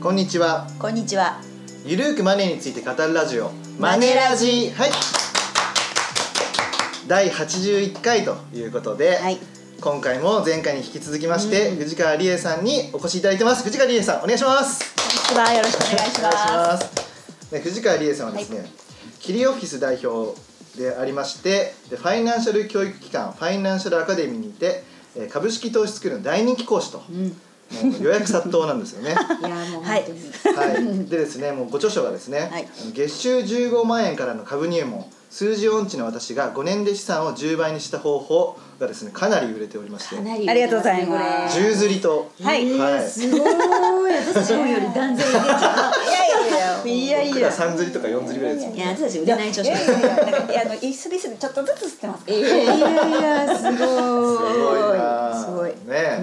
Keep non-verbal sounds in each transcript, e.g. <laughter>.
こんにちは。こんにちは。ゆるーくマネーについて語るラジオ。マネラジ。はい。第81回ということで、はい。今回も前回に引き続きまして、藤川理恵さんにお越しいただいてます。藤川理恵さんお願いします。こんにちは。よろしくお願いしお願いしまます。で <laughs> 藤川理恵さんはですね、キリオフィス代表でありましてでファイナンシャル教育機関ファイナンシャルアカデミーにてえー株式投資スクールの大人気講師と、もう予約殺到なんですよね。<laughs> いやもうはい。でですねもうご著書がですね、はい。月収15万円からの株入門数字音痴の私が5年で資産を10倍にした方法がですねかなり売れておりまして。ありがとうございます。10釣りと。はい。はい。すごい。私より断然いやいやいや。いやい僕らや。3釣りとか4釣りぐらいですいや私たち売れない調子いやいやいやなんかいやあの一すりすりちょっとずつ吸ってます。いやいやいやすごい。すごいなすごい。ねえ、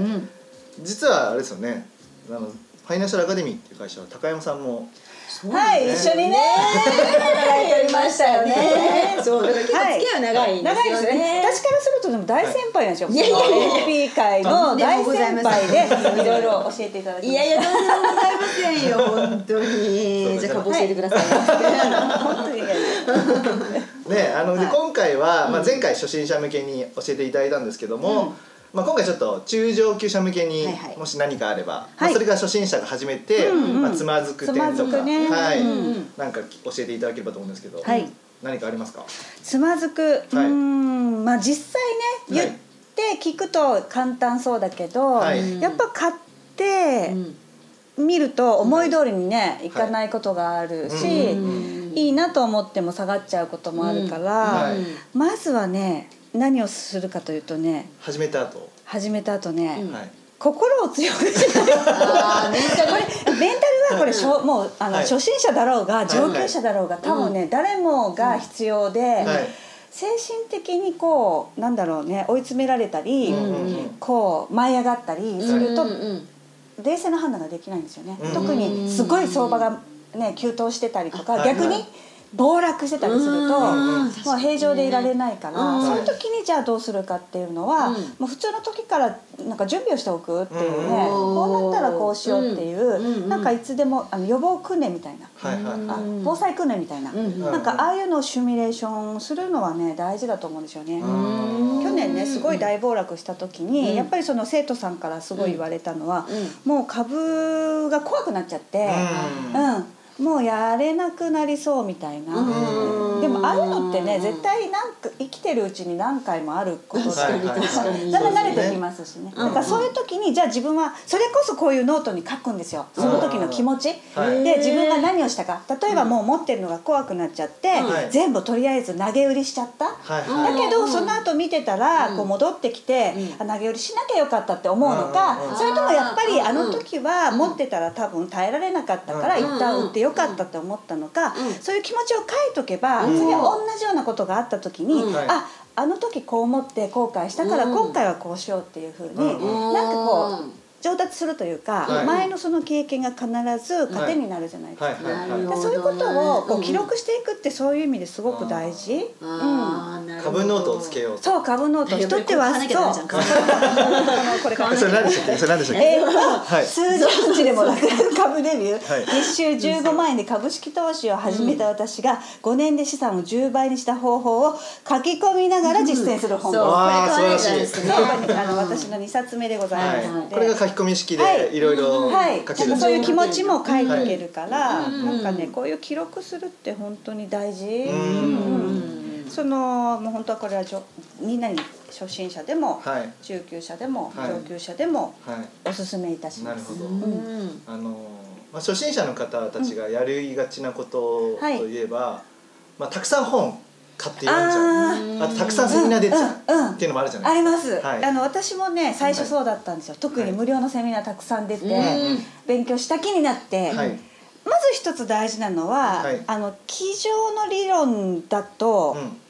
実はあれですよね。あのファイナンシャルアカデミーっていう会社は高山さんも。はい、一緒にね、働いておりましたよね。そうだから結構付き合いは長いんですよね。長いですね。私からするとでも大先輩なんですよ。い。やいやいや FP 界の大先輩でいろいろ教えていただきました。いやいやとんでもございませんよ本当に。じゃあ株教えてください、本当に。いやい。やねあの、ではい今回は、まあ、前回初心者向けに教えていただいたんですけども、まあ、今回ちょっと中上級者向けにもし何かあれば、まあ、はいそれが初心者が始めて、まあ、つまずく点つまずとか、くね。はい、うんなんか教えていただければと思うんですけど、はい。何かありますか？つまずく、うーん。まあ実際ねはい。言って聞くと簡単そうだけど、はい。やっぱ買ってうん。見ると思い通りにね、い。かないことがあるし、うんいいなと思っても下がっちゃうこともあるから、はい。まずはね何をするかというとね始めた後、始めた後ね、うん。はい。心を強くしない。ああメンタルこれメンタルはこれしょもうあの、はい。初心者だろうが上級者だろうが、い多分ね、誰もが必要で、はい。精神的にこうなんだろうね追い詰められたり、うんうんうん。こう舞い上がったりすると、うんうん冷静な判断ができないんですよね、うん特にすごい相場がね急騰してたりとか、はい。逆に暴落してたりすると、うんもう平常でいられないから、うん。そういう時にじゃあどうするかっていうのは、うんもう普通の時からなんか準備をしておくっていうね、うん。こうなったらこうしようっていう、うんなんかいつでもあの予防訓練みたいな、はいはいうんあ防災訓練みたいな、うんなんかああいうのをシミュレーションするのはね大事だと思うんですよね。うん。去年ねすごい大暴落した時に、うん。やっぱりその生徒さんからすごい言われたのは、うもう株が怖くなっちゃって、ううんもうやれなくなりそうみたいな、うんでもああいうのってね絶対なんか生きてるうちに何回もあることだんだん慣れてきますしね、うんだからそういう時にじゃあ自分はそれこそこういうノートに書くんですよ。その時の気持ち、はい。で自分が何をしたか。例えばもう持ってるのが怖くなっちゃって、はい。全部とりあえず投げ売りしちゃった、だけどその後見てたらうん。こう戻ってきて、投げ売りしなきゃよかったって思うのか、それともやっぱりあの時は持ってたら多分耐えられなかったからうん。一旦売ってよかったって思ったのか、うん。そういう気持ちを書いとけば、うん。次同じようなことがあった時に、うん。はいああの時こう思って後悔したからうん。今回はこうしようっていうふうに、うん。なんかこう上達するというか、はい。前のその経験が必ず糧になるじゃないですか。そういうことをこううん。記録していくってそういう意味ですごく大事。株ノートをつけようと。そう株ノート。人ってはそう。これ買わなきゃ <laughs> それ何でしたっけ？それ何でしたっけ？えーとはい。数でもなく株デビュー、はい。月収15万円で株式投資を始めた私が5年で資産を10倍にした方法を書き込みながら実践する本です。そう。これ素晴らしい。ですねあの私の2冊目でございますこれが書き込み式はい。でいろいろはい、書ける。なんかそういう気持ちも書いていけるから、うんなんかねこういう記録するって本当に大事。んうんそのもう本当はこれはじょみんなに初心者でも、はい。中級者でも、はい。上級者でもはい。おすすめいたします。なるほど、うんあのまあ、初心者の方たちがやりがちなことはいといえば、まあ、たくさん本買って読んじゃう。ああとたくさんセミナー出ちゃううんうんっていうのもあるじゃなあい。ですります、はい。あの私もね最初そうだったんですよ、特に無料のセミナーたくさん出て、うん勉強した気になって、かはい。まず一つ大事なのは、はい。あの机上の理論だと、うん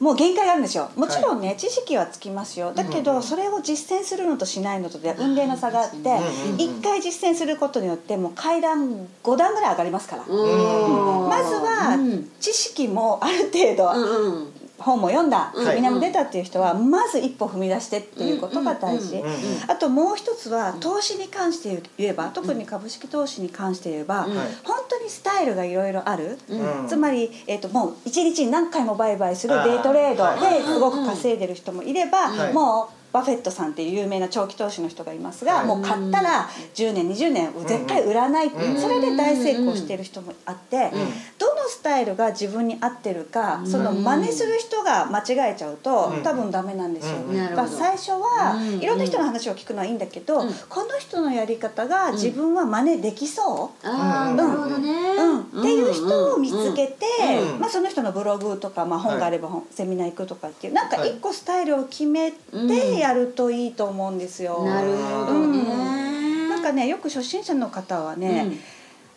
もう限界があるんですよ。もちろんね、知識はつきますよ。だけど、それを実践するのとしないのとで運命の差があってうんうんうん一、回実践することによってもう階段5段ぐらい上がりますから、うん。まずはうん。知識もある程度、うんうん本も読んだ、いセミナーも出たっていう人はまず一歩踏み出してっていうことが大事、うんうんあともう一つは投資に関して言えば特に株式投資に関して言えば、はい。本当にスタイルがいろいろある、うん。つまり、えー、ともう一日に何回も売買するデイトレードはい。ですごく稼いでる人もいれば、はい。もうバフェットさんっていう有名な長期投資の人がいますが、はい。もう買ったら10年20年絶対売らない、うん。それで大成功してる人もあって、どのスタイルが自分に合ってるか、その真似する人が間違えちゃうと、うん。多分ダメなんですよ。うん。だから最初は、うん。いろんな人の話を聞くのはいいんだけど、うん。この人のやり方が自分は真似できそう、ああなるほどね。うん、っていう人を見つけて、うん。まあ、その人のブログとか、まあ、本があれば本、セミナー行くとかっていうなんかはい。一個スタイルを決めてやるといいと思うんですよ。なるほどね。なんかねよく初心者の方はね、うん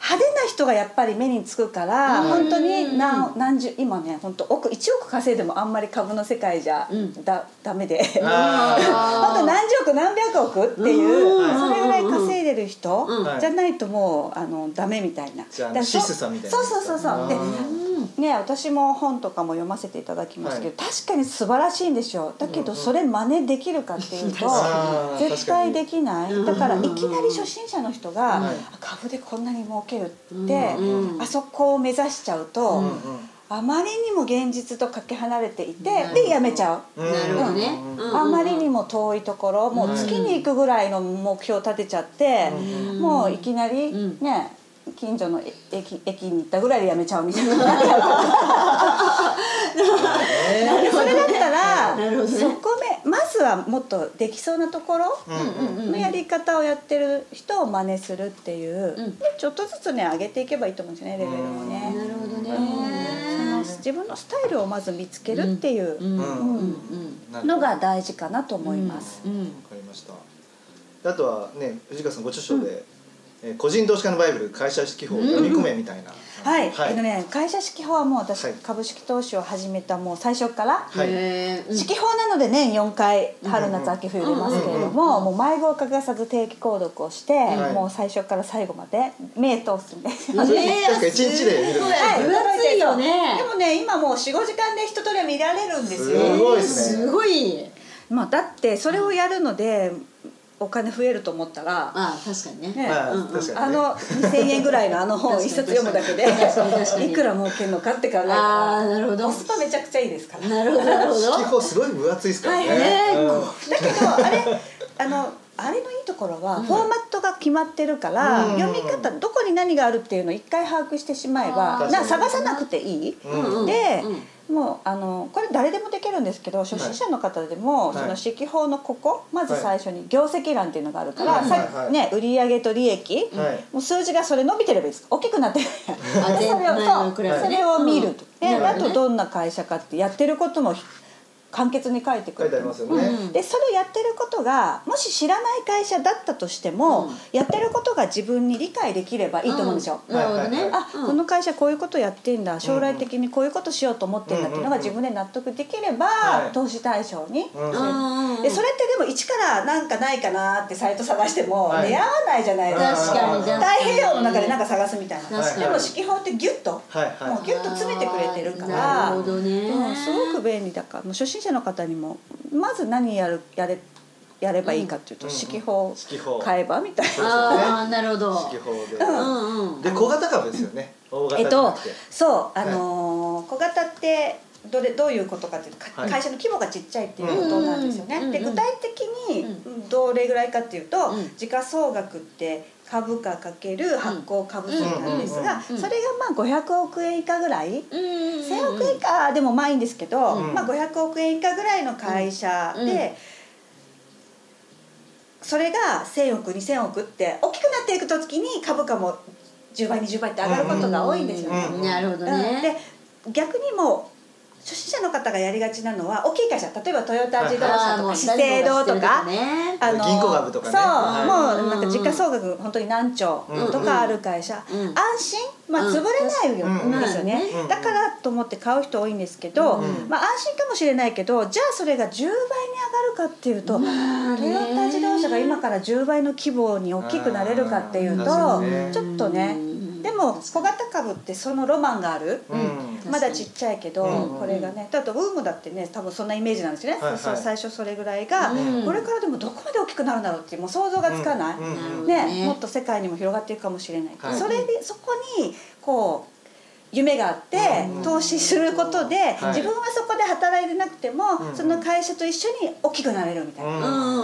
派手な人がやっぱり目につくから、うん。本当に何何十今ね本当億1億稼いでもあんまり株の世界じゃうん。だ、ダメで。あ <laughs> 本当何十億何百億っていう、うん。それぐらい稼いでる人うん。じゃないともうあのダメみたいな。じゃあさんみたいなそうそうそうそう。であね私も本とかも読ませていただきますけど、確かに素晴らしいんですよ。だけどそれ真似できるかっていうと、<laughs> 絶対できない。うんだからいきなり初心者の人が、はい。あ株でこんなに儲けるって、うんあそこを目指しちゃうと、うんうん。あまりにも現実とかけ離れていて、うんでやめちゃう。うん。なるほどね。うんあまりにも遠いところもう月に行くぐらいの目標を立てちゃって、うんもういきなりうん。ね近所の駅駅に行ったぐらいでやめちゃうみたいな。ね <laughs> それだったら、ねそこめまずはもっとできそうなところのやり方をやってる人を真似するっていう、うん。でちょっとずつね上げていけばいいと思うんですよねレベルをなね。るほどね。その自分のスタイルをまず見つけるっていうのが大事かなと思います。うんわかりました。であとはね藤川さんご著書で、えー個人投資家のバイブル会社式法を読み込めみたいな、はい、はい。えっとね会社式法はもう私、はい。株式投資を始めたもう最初から、はい。へー。うん。式法なので年4回春夏秋冬出ますけれども、もう迷子を欠かさず定期購読をして、はい。もう最初から最後まで目通すんですよ。えー確かに一日で見るそうねや。分厚い。よねでもね今もう45時間で一通りは見られるんですよ。すごいですね。すごいまあ、だってそれをやるのでお金増えると思ったら。あ確かにね。ねまあうんうん。確かにね。あの2,000円ぐらいのあの本を一冊読むだけでいくら儲けるのかって考えたらなるほど。コスパめちゃくちゃいいですから。なるほどなるほど。すごい分厚いですからね、はいね。うん。だけどあれあのあれのいいところは、フォーマットが決まってるから、うん。読み方どこに何があるっていうのを一回把握してしまえばな探さなくていい。で、うんもうあのこれ誰でもできるんですけど初心者の方でも、はい。その式法のここまず最初に業績欄っていうのがあるから、さね、売上と利益、はい。もう数字がそれ伸びてればいいです。大きくなってそれをそうそれを見ると、であとどんな会社かってやってることも簡潔に書いてくれて書いてありますよね、うんでそれをやってることがもし知らない会社だったとしても、うん。やってることが自分に理解できればいいと思うんですよ。なるほどね。はいはいあ、うん。この会社こういうことやってんだ将来的にこういうことしようと思ってんだっていうのが自分で納得できれば、はい。投資対象に、うん。うんでそれってでも一からなんかないかなってサイト探してもはい。出会わないじゃないですか、確かに確かに。太平洋の中でなんか探すみたいな、でも式法ってギュッと、はい。はい。もうギュッと詰めてくれてるから。なるほどね。うん、すごく便利だから。もう初心者の方にもまず何やるやれやればいいかっていうと、うん。式法買えばみたいな。ああなるほど。式法で、うんうん。で小型株ですよね。大型えっとそうあのー小型ってどれどういうことかっていうと、かはい。会社の規模がちっちゃいっていうことなんですよね。うんうんうんで具体的にどれぐらいかっていうと、うん。時価総額って株価かける発行株数なんですが、それがまあ500億円以下ぐらい？うんうんうん1000億円以下でもまあいいんですけど、うん。まあ、500億円以下ぐらいの会社で、それが1,000億2,000億って大きくなっていく時に株価も10倍20倍って上がることが多いんですよ。ね。うんなるほどで逆にもう初心者の方がやりがちなのは大きい会社例えばトヨタ自動車とか資生堂とか。ね。あの銀行株とかね。そう、はい。もうなんか時価総額本当に何兆とかある会社、うん安心まあうん。潰れないよ、うんですよね、うんだからと思って買う人多いんですけど、うんまあ安心かもしれないけどじゃあそれが10倍に上がるかっていうと、まあねトヨタ自動車が今から10倍の規模に大きくなれるかっていうと、ちょっとねうんでも小型株ってそのロマンがある、うん。まだちっちゃいけど、うん。これがねだとウームだってね多分そんなイメージなんですよね、はいはい。そう最初それぐらいが、うん。これからでもどこまで大きくなるんだろうっていうもう想像がつかない、ね。もっと世界にも広がっていくかもしれない、はいそれでそこにこう夢があってうん。投資することで、はい。自分はそこで働いてなくても、うん。その会社と一緒に大きくなれるみたいな、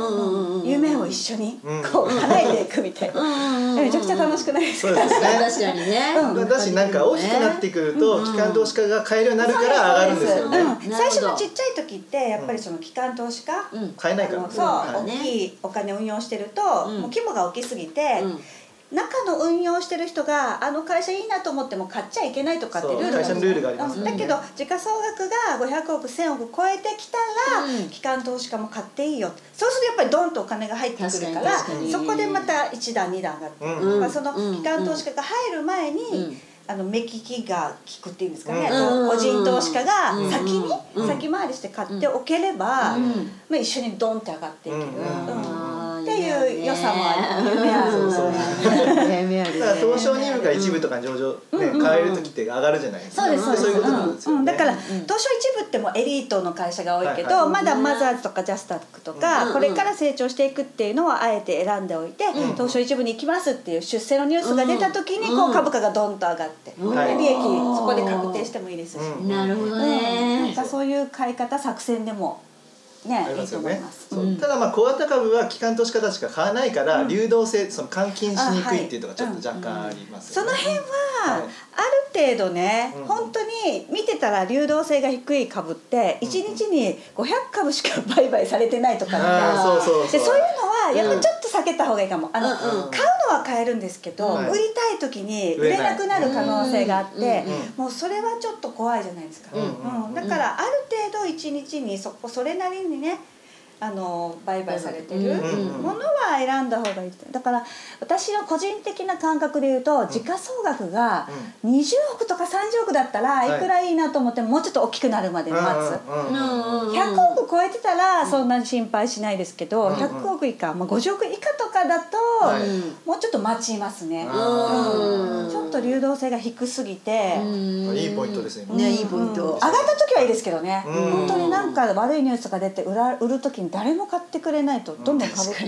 うんうん夢を一緒にうん。こう叶えていくみたいな、うんめちゃくちゃ楽しくないですか、そうですね。確かにね、うん。だしなんか大きくなってくると機関投資家が買えるようになるから上がるんですよね。最初のちっちゃい時ってやっぱりその機関投資家、うん。買えないから。そう、はい大きいお金を運用してると、うん。もう規模が大きすぎて、うん中の運用してる人があの会社いいなと思っても買っちゃいけないとかってルールそう会社のルあります。だけど時価総額が500億1000億超えてきたら、うん。機関投資家も買っていいよ。そうするとやっぱりドンとお金が入ってくるからそこでまた1段2段上がって、うん。まあ、その機関投資家が入る前に、うん。あの目利きが効くっていうんですかね、うん。個人投資家がうん。先に、うん。先回りして買っておければ、うん。まあ、一緒にドンって上がっていける、うんいう良さもある夢あるそうそう。夢あるねだから東証二部が一部とかに上場ね買える時って上がるじゃないですか。そうですそうです。そういうことなんですよだから東証一部ってもうエリートの会社が多いけど、まだマザーズとかジャスタックとか、うんこれから成長していくっていうのをあえて選んでおいて、ん東証一部に行きますっていう出世のニュースが出た時にこう株価がドンと上がって、利益そこで確定してもいいですし、うん。なるほどね。かそういう買い方作戦でもねありますよね。ただまあ小型株は機関投資家たちが買わないから流動性その換金しにくいっていうのがちょっと若干あります。その辺は、はい。ある程度ね、うん。本当に見てたら流動性が低い株って1日に500株しか売買されてないとかあーそうそうそう。でそういうのはやっぱちょっと避けた方がいいかも、あのうんうん。買うのは買えるんですけど、はい。売りたい時に売れなくなる可能性があって、うんもうそれはちょっと怖いじゃないですか、うんうんだからある程度1日にそこそれなりにねあの売買されてるうんものは選んだ方がいいだから私の個人的な感覚で言うと時価総額が20億とか30億だったらい。いくらいいなと思ってももうちょっと大きくなるまで待つ。うんうんうんうん。100億超えてたらそんなに心配しないですけど、うん100億以下、まあ、50億以下とかだと、はい。もうちょっと待ちますね、うん。うん。ちょっと流動性が低すぎて、うん。いいポイントですね。ねいいポイントうん上がった時はいいですけどね、うん。本当になんか悪いニュースが出て売ら売る時に誰も買ってくれないとどんどん株価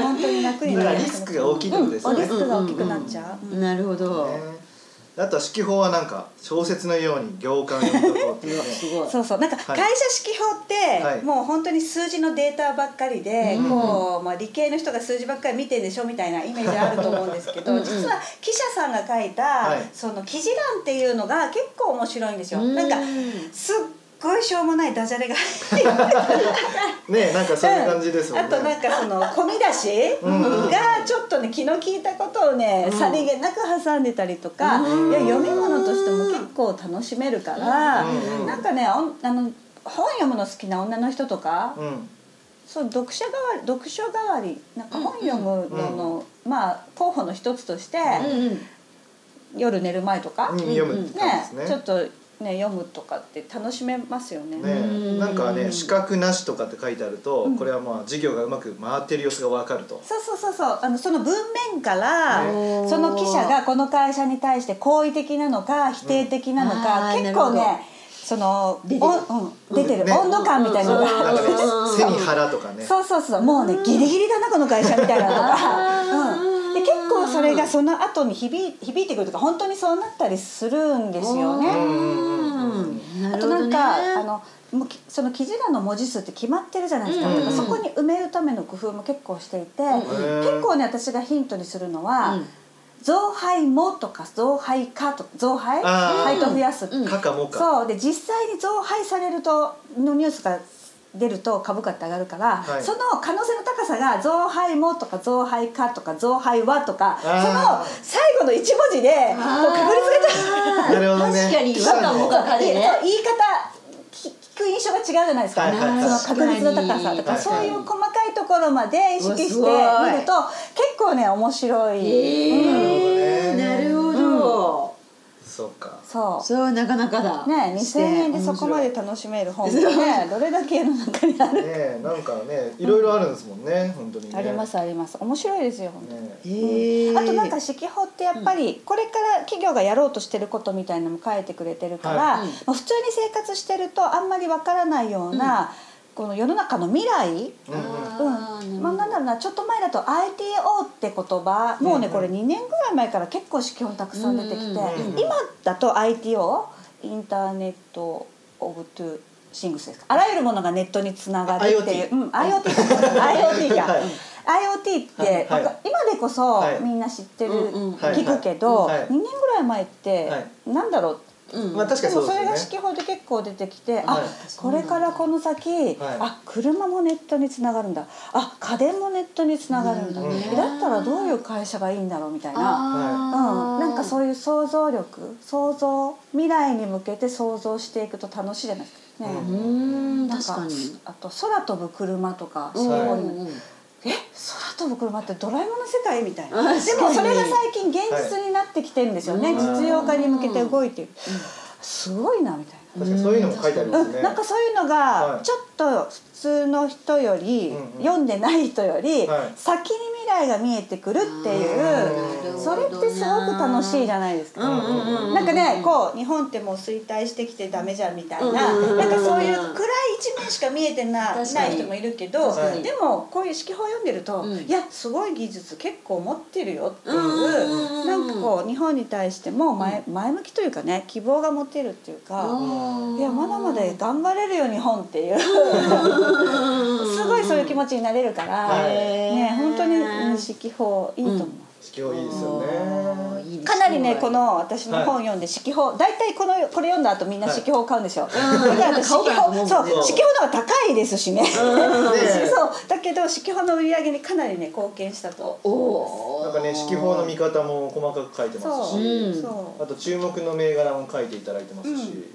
本当に楽になりだからリスクが大きいってことですよね。うん。リ。スクが大きくなっちゃう、うんなるほど。ね。あとは指揮法はなんか小説のように行間を読み解こうっていうね。<laughs> すごい。そうそう。なんかはい。会社指揮法って、はい。もう本当に数字のデータばっかりで、うん。こうまあ、理系の人が数字ばっかり見てるでしょみたいなイメージあると思うんですけど実は記者さんが書いた、はい。その記事欄っていうのが結構面白いんですよ。うん。なんかすっごいしょうもないダジャレが。<laughs> ねなんかそういう感じですもんね。あとなんかその込み出しうんがちょっとね気の利いたことをね、うん。さりげなく挟んでたりとか、うん。いや読み物としても結構楽しめるから、うんなんかねあの本読むの好きな女の人とか、うん。そう読者代わり読書代わりなんか本読むのの、まあ候補の一つとして、うんうん。夜寝る前とか、ね。ちょっとね読むとかって楽しめますよね。ね、なんかね資格なしとかって書いてあると、うん。これはまあ事業がうまく回ってる様子がわかると。そうそうそうそう。あのその文面から、ね。その記者がこの会社に対して好意的なのか否定的なのうん。か、あー結構ねその出てる。おうん、出てる、ね。温度感みたいなのが、うん。なん背に腹とかね。そうそうそう。もうねギリギリだなこの会社みたいなのとか、うん、で結構それがその後に響い響いてくるとか本当にそうなったりするんですよね。うん。なあとなんか、あのもうきその記事欄の文字数って決まってるじゃないですか,、からそこに埋めるための工夫も結構していて、ん。結構ね私がヒントにするのは、うん。増配もとか増配かとか増配？配当増やす、うん。かかもか。そう。で実際に増配されるとのニュースが出ると株価って上がるから、はい。その可能性の高さが増配もとか増配かとか増配はとかその最後の一文字でこう確率がなるほどね。確かに和かもかかでいね言い方き聞く印象が違うじゃないですか、はいはいはい。その確率の高さとか、そういう細かいところまで意識してうわすごい。見ると結構ね面白い、えー。なるなるほどそうか。そう。そうなかなかだ。ね2000円でそこまで楽しめる本がねどれだけ世の中にある、ねなんかねいろいろあるんですもんね本当にね。ありますあります。面白いですよ本当に。あとなんか指揮法ってやっぱりこれから企業がやろうとしてることみたいなのも書いてくれてるから、はいうん。まあ普通に生活してるとあんまりわからないような、この世の中の未来うんまあ、なんだろうなちょっと前だと ITO って言葉もうねうんこれ2年ぐらい前から結構指揮本たくさん出てきて、今だと ITO インターネット・オブ・トゥ・シングスですか。あらゆるものがネットにつながるっていう、IoT うん IoT か IoT か、はい。IoT って、今でこそはい。みんな知ってる、聞くけど、はい。はい。2年ぐらい前って、はい。なんだろううん。まあ確かでもそれにそうですよね。が指揮法で結構出てきて、あはい。これからこの先、あ車もネットにつながるんだ。あ家電もネットにつながるんだ、うん。えだったらどういう会社がいいんだろうみたいな、あうん、なんかそういう想像力想像未来に向けて想像していくと楽しいじゃないですか。ねうーん。なん確かに。あと空飛ぶ車とかい、うんうんえ空飛ぶ車ってドラえもんの世界みたいな。あでもそれが最近現実になってきてるんですよね、はい実用化に向けて動いてる、すごいなみたいな。確かにそういうのも書いてありますね。うん、なんかそういうのはい。がちょっと普通の人より、うんうん。読んでない人より、はい。先に未来が見えてくるっていう、うん。それってすごく楽しいじゃないですか。うんうんうんうん。なんかねこう日本ってもう衰退してきてダメじゃんみたいな、うんうんうんなんかそういう暗い一面しか見えてなない人もいるけど、でもこういう指揮法を読んでると、うん。いやすごい技術結構持ってるよっていう、うんうんうんうん。なんかこう日本に対しても前,、前向きというかね希望が持てるっていうか。いやまだまだ頑張れるよ日本っていう <laughs> <laughs> すごいそういう気持ちになれるから、はい。ね本当に指揮法いいと思う。指揮法いいですよね。かなりねこの私の本読んで指揮法大体このこれ読んだ後みんな指揮法買うんですよ。だから法そう指揮法の方が高いですしね。<laughs> そうだけど指揮法の売り上げにかなりね貢献したと。おおなんかね指揮法の見方も細かく書いてますしあと注目の銘柄も書いていただいてますし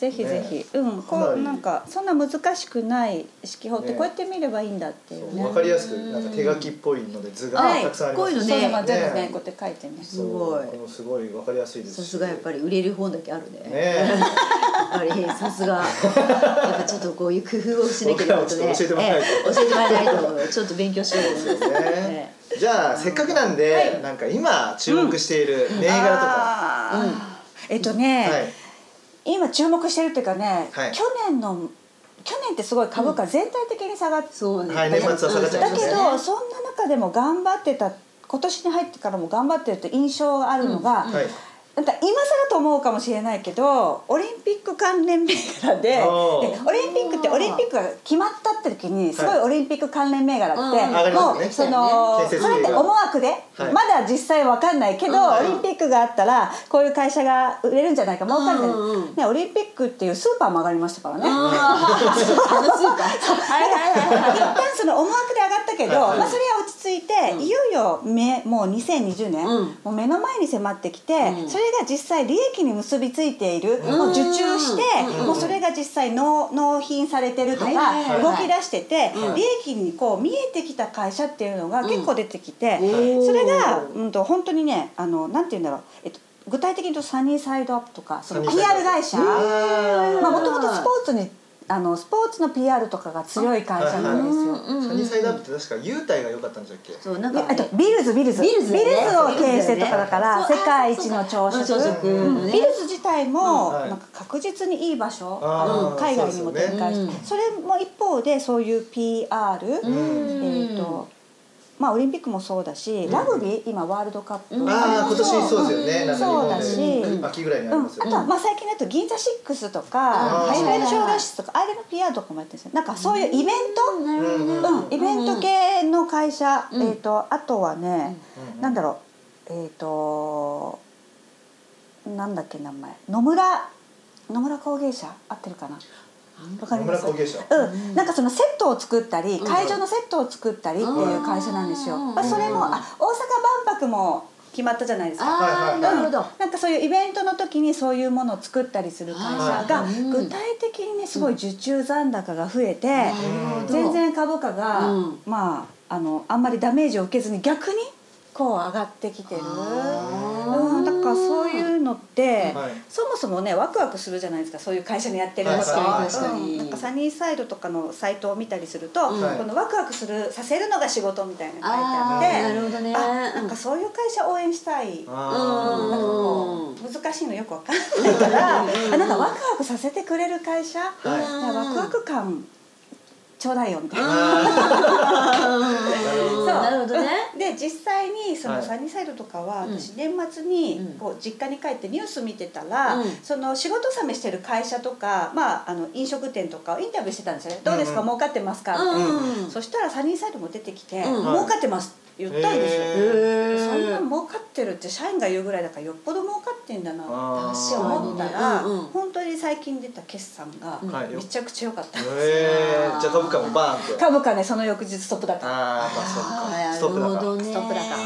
ぜひぜひ、うんこうなんかそんな難しくない指揮法ってね。こうやって見ればいいんだっていうね。わかりやすくなんか手書きっぽいので図がはい。たくさんありますしこういうのねそうまあ全部ね。ねこうやって書いてね。すごい。すごいわかりやすいですし。さすがやっぱり売れる本だけあるね。ね。やっぱりさすが。やっぱちょっとこういう工夫をしなきゃいけないとね。僕らもちょっと教えてもらわないと。ええ。教えてもらわないとちょっと勉強しようですそうですね。じゃあせっかくなんでなんか今注目している銘柄とか。あー。えっとね、はい今注目してるっていうかね、はい。去年の去年ってすごい株価全体的に下がって、そうね。はい年末は下がっちゃいだけどそんな中でも頑張ってた今年に入ってからも頑張ってると印象があるのが、はい。なんか今更と思うかもしれないけどオリンピック関連銘柄でオリンピックってオリンピックが決まったって時にすごいオリンピック関連銘柄って、うん。上がりますね。もうそのそれって思惑で、はい。まだ実際わかんないけど、うん。オリンピックがあったらこういう会社が売れるんじゃないかもわかんない、ね、オリンピックっていうスーパーも上がりましたからね。一旦その思惑で上がったけど、はいまあ、それは着いて、うん。いよいよめもう2020年、うん。もう目の前に迫ってきて、うん。それが実際利益に結びついている、うん。もう受注して、うん。もうそれが実際納納品されてるとか、動き出してて、うん。利益にこう見えてきた会社っていうのが結構出てきて、うん。それが、うん、と本当にねあのなんて言うんだろう、えっと、具体的に言うとサニーサイドアップとかその PR 会社。あまあ、もともとスポーツにあのスポーツの PR とかが強い会社なんですよ。ーサニーサイドアップって確か優待が良かったんでしたっけ？そうなんかであとビルズビルズ。ビルズねを経営してるとかだから世界一の朝食。朝食うん。ねビルズ自体もなんか確実にいい場所あの海外にも展開してそれも一方でそういう PR えうん。っとまあオリンピックもそうだしラグビー今ワールドカップ。うん。ああ今年そうですよねうん。そうだし。本で秋ぐらいにあうん、ありますよね。とはまあ最近だと銀座シックスとあかー。ハイライト障害室とかあれの PR とかもやってるんですよ。なんかそういうイベント、うん、イベント系の会社、うん。えっ、とあとはね、うん。なんだろうえっ、となんだっけ名前。野村野村工芸社合ってるかな？わかります。うん、なんかそのセットを作ったりうん。会場のセットを作ったりっていう会社なんですよ。うん。まあ、それもあ大阪万博も決まったじゃないですか。ああなるほど。なんかそういうイベントの時にそういうものを作ったりする会社がはい具体的にねすごい受注残高が増えて全然株価がうん。まああのあんまりダメージを受けずに逆にこう上がってきてる。うん、だかかそういうのって、はい。そもそもねワクワクするじゃないですかそういう会社のやってることうん。なんかサニーサイドとかのサイトを見たりすると、うんこのワクワクするさせるのが仕事みたいなの書いてあってなるほどね。あなんかそういう会社応援したい。あうん。なんかこう難しいのよくわかんないから、あなんかワクワクさせてくれる会社、はいワクワク感ちょうだいよみたいな。うん。なるほどね。で実際にそはい。のサニーサイドとかはうん。私年末にうん。こう実家に帰ってニュース見てたら、うん。その仕事納めしてる会社とか、まあ、あの飲食店とかをインタビューしてたんですよね「どうですか？うん儲かってますか?」みたいな、うんそしたらサニーサイドも出てきて「うん。儲かってます」って言ったんですよ。へー。そんな儲かってるって社員が言うぐらいだからよっぽど儲かってんだなって思ったら、うんうん本当に最近出た決算がはい。めちゃくちゃ良かった、へー。じゃあ株価もバーンって株価ねその翌日ストップだった。ああまあそっか。なストップだから。るほどね。ストップだった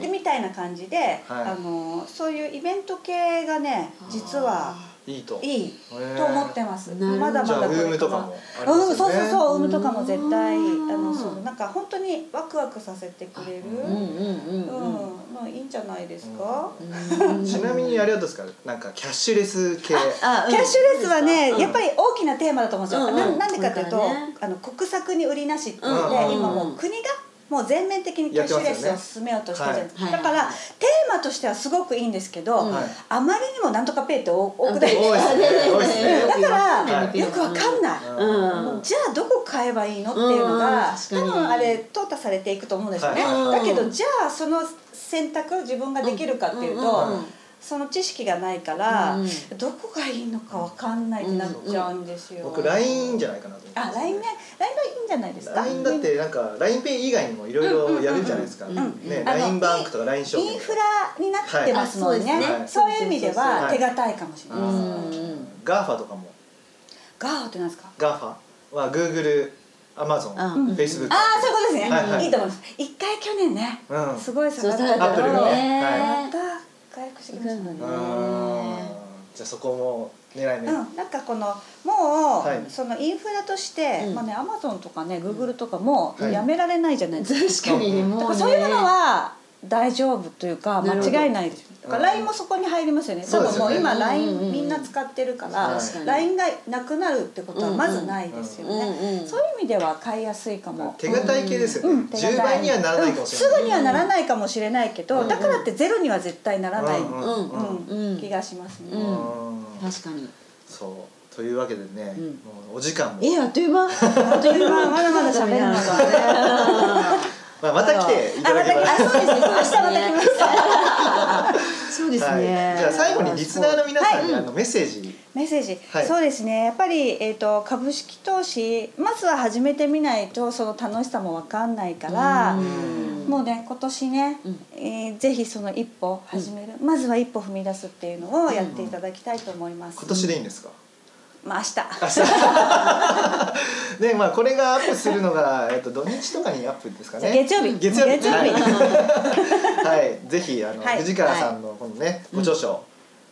でみたいな感じで、あのそういうイベント系がね実はいいと。いいと思ってます。まだまじゃあウーだこれか。ムとからもありますよね。うん、そうそうそう、ウームとかも絶対、あうん。の、その、なんか本当にワクワクさせてくれる。うんうんうんうん、うんまあ、いいんじゃないですか？うん。<laughs> ちなみにあれはどうですか？なんかキャッシュレス系。あキャッシュレスはね、うんやっぱり大きなテーマだと思うんですよ。なん、でかというと、あの国策に売りなしって言って、うん。今もう国が。もう全面的にキャッシュレスを進めようとしてるじゃない。ですか、だから、はいテーマとしてはすごくいいんですけど、あまりにもなんとかペイって多くないですね。多いですね。だから、はいよくわかんない、うん。じゃあどこ買えばいいの？っていうのが、多分あれ淘汰されていくと思うんですよね、はい。だけどじゃあその選択を自分ができるかっていうと、うん。うんその知識がないから、うん。どこがいいのかわかんないってなっちゃうんですよ、僕 LINE じゃないかなと思ってあ LINE ね。LINE はいいんじゃないですか？LINE だってなんか LINEPay 以外にもいろいろやるじゃないですか、うんうんうんねあの LINE バンクとか LINE ショッピングインフラになってますもんね,、はい。あそうね。そういう意味でははい手堅いかもしれない GAFA とかも。 GAFA ってなんですか GAFA は Google、Amazon、うん Facebook ああそういうことですね、はいはい。いいと思います。一回去年ね、うん。すごい下がったけど。アップルがね。また回復してきました。ね。うー。んじゃあそこも狙い目、うん、なんかこのもう、はい。そのインフラとして、うん。まあねアマゾンとかねグーグルとかもはい。やめられないじゃないですか、確かにもうね。だからそういうのは大丈夫というか間違いないです。だからうん。LINE もそこに入りますよね。多分もう今 LINE みんな使ってるから LINE がなくなるってことはまずないですよね、そういう意味では買いやすいかも、手堅い系ですよね、うん。手堅い10倍にはならないかもしれない、うん。すぐにはならないかもしれないけど、うんだからってゼロには絶対ならない、気がしますね、うん。うん。確かに。そう。というわけでね、うん。もうお時間も、えあっという間。<laughs> あっという間。まだまだ喋るのがまあ、また来ていただければ。あまたあそうですね明日また来ます。そうですはい、ね。じゃあ最後にリスナーの皆さんに、はい。あのメッセージ。メッセージ、はい。そうですね。やっぱり、えー、と株式投資まずは始めてみないとその楽しさも分かんないからうん。もうね今年ね、うん。えーぜひその一歩始める、まずは一歩踏み出すっていうのをやっていただきたいと思います、今年でいいんですか、まあ明日。で <laughs> まあこれがアップするのが、えっと、土日とかにアップですかね。月曜日。月曜日。月曜日。はい、はい、ぜひあの、はい。藤川さんのこのね、ご著書、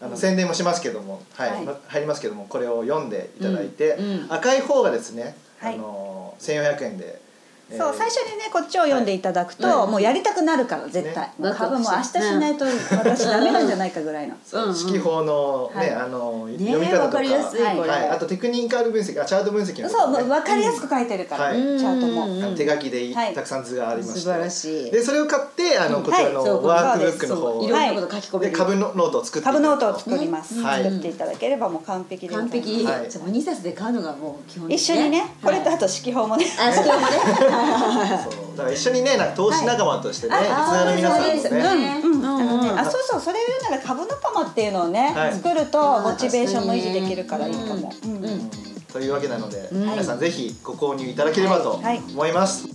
あの宣伝もしますけども、はい、入りますけどもこれを読んでいただいて、赤い方がですね、はい。あの1400円で、えーそう最初にねこっちを読んでいただくと、はい。もうやりたくなるから絶対、ねもう株も明日しないと私ダメなんじゃないかぐらいの。<laughs> 指揮法のね、はい。あのね読み方とか、わかりやすいこれ。はい、あとテクニカル分析あチャート分析の。とそう分かりやすく書いてるから、はい。チャートも。手書きでい、はい。たくさん図がありまして。素晴らしい。でそれを買ってあの、こちらのワークブックの方。いろんなこと書き込める。で株のノートを作っていただく株ノートを作ります、はい。作っていただければもう完璧で完璧、はい。じゃあもう2冊で買うのがもう基本一緒にね、これとあとと四季報もね。あ四季報もね <laughs> だから一緒にねなんか投資仲間としてね、はい。リスナーの皆さんですね。ねうんうんあのねうんあそうそうそれを言うなら株仲間っていうのをね、はい。作るとモチベーションも維持できるからいいかも、うんうんうん。というわけなので、ん皆さんぜひご購入いただければとはい。思います。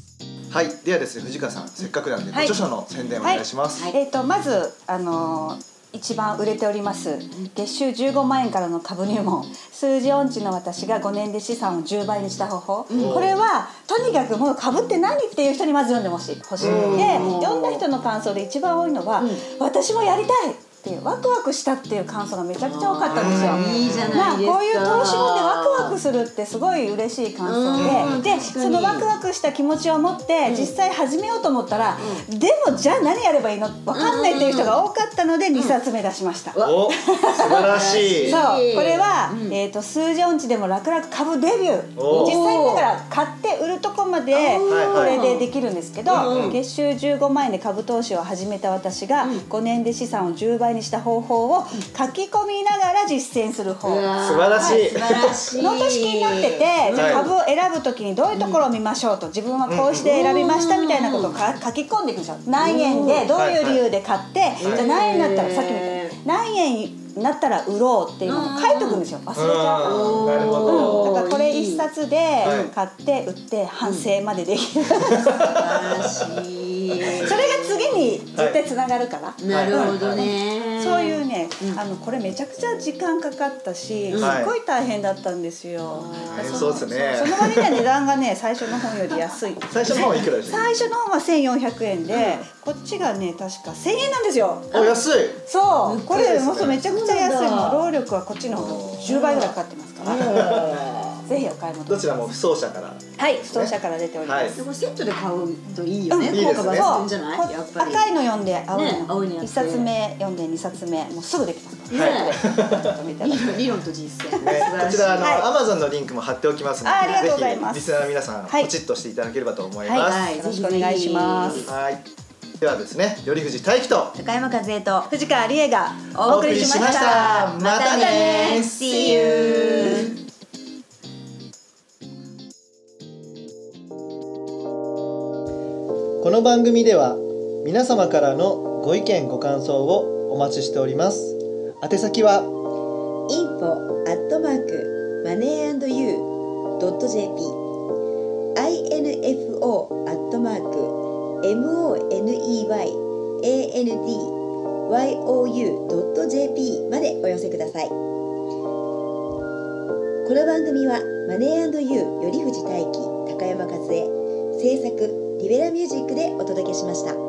はい、ではですね藤川さんせっかくなんで、はいご著書の宣伝お願いします、はい。えっ、とまずあのー一番売れております。月収15万円からの株入門。数字音痴の私が5年で資産を10倍にした方法、ん。これはとにかくもう株って何っていう人にまず読んでほしい欲しい、うん。で読んだ人の感想で一番多いのは、うん。私もやりたいっていうワクワクしたっていう感想がめちゃくちゃ多かったんですよ。いいじゃまあ、ないですか。こういう投資後でワクワクするってすごい嬉しい感想うん。で、でそのワクワクした気持ちを持って実際始めようと思ったら、でもじゃあ何やればいいの？わかんないっていう人が多かったので2冊目出しました。お素晴らしい。<laughs> そう。これは、うん。えー、と数字音痴でも楽々株デビュー。実際にだから買って売るとこまでーこれでできるんですけど、うん。月収15万円で株投資を始めた私が5年で資産を10倍にした方法を書き込みながら実践する方。素晴らしい。素晴らしい。ノート式になってて、じゃあ株を選ぶときにどういうところを見ましょうと自分はこうして選びましたみたいなことをか書き込んでいくんですよ。何円でどういう理由で買って、じゃあ何円になったらさっきみたいに何円になったら売ろうっていうのを書いておくんですよ。忘れちゃうなるほど。だからこれ一冊ではい買って売って反省までできる、素晴らしいそれが次に絶対つながるから、なるほどね、あのこれめちゃくちゃ時間かかったし、すっごい大変だったんですよ、そうですね。その割には値段がね最初の本より安い。最初の方はいくらでした？最初の本は1400円で、こっちがね確か1000円なんですよ。お安い。そう。これもうそうめちゃくちゃ安いそうなんだ。もう労力はこっちの方が10倍ぐらいかかってますからぜひお買い求めどちらも不走者からはい不走者から出ております、はい。でもセットで買うといいよね、うんいいですね効果抜群じゃないこやっぱり。赤いの読んで青いね青いののやって一冊目読んで二冊目もうすぐできます。からねちょっと見て理論と実践、ね、こちらあの、はい。アマゾンのリンクも貼っておきますのであありがとうございます。ぜひリスナーの皆さん、はい。ポチッとしていただければと思います。ははい。よろしくお願いします。はい。ではですね、頼藤大樹と高山和恵と藤川理恵がお送りしました。また。ね See you この番組では皆様からのご意見ご感想をお待ちしております。宛先は info アットマークマネー &you.jp info アットマーク moneyandyou.jp までお寄せくださいこの番組はマネー &you より藤大輝高山和恵制作リベラミュージックでお届けしました。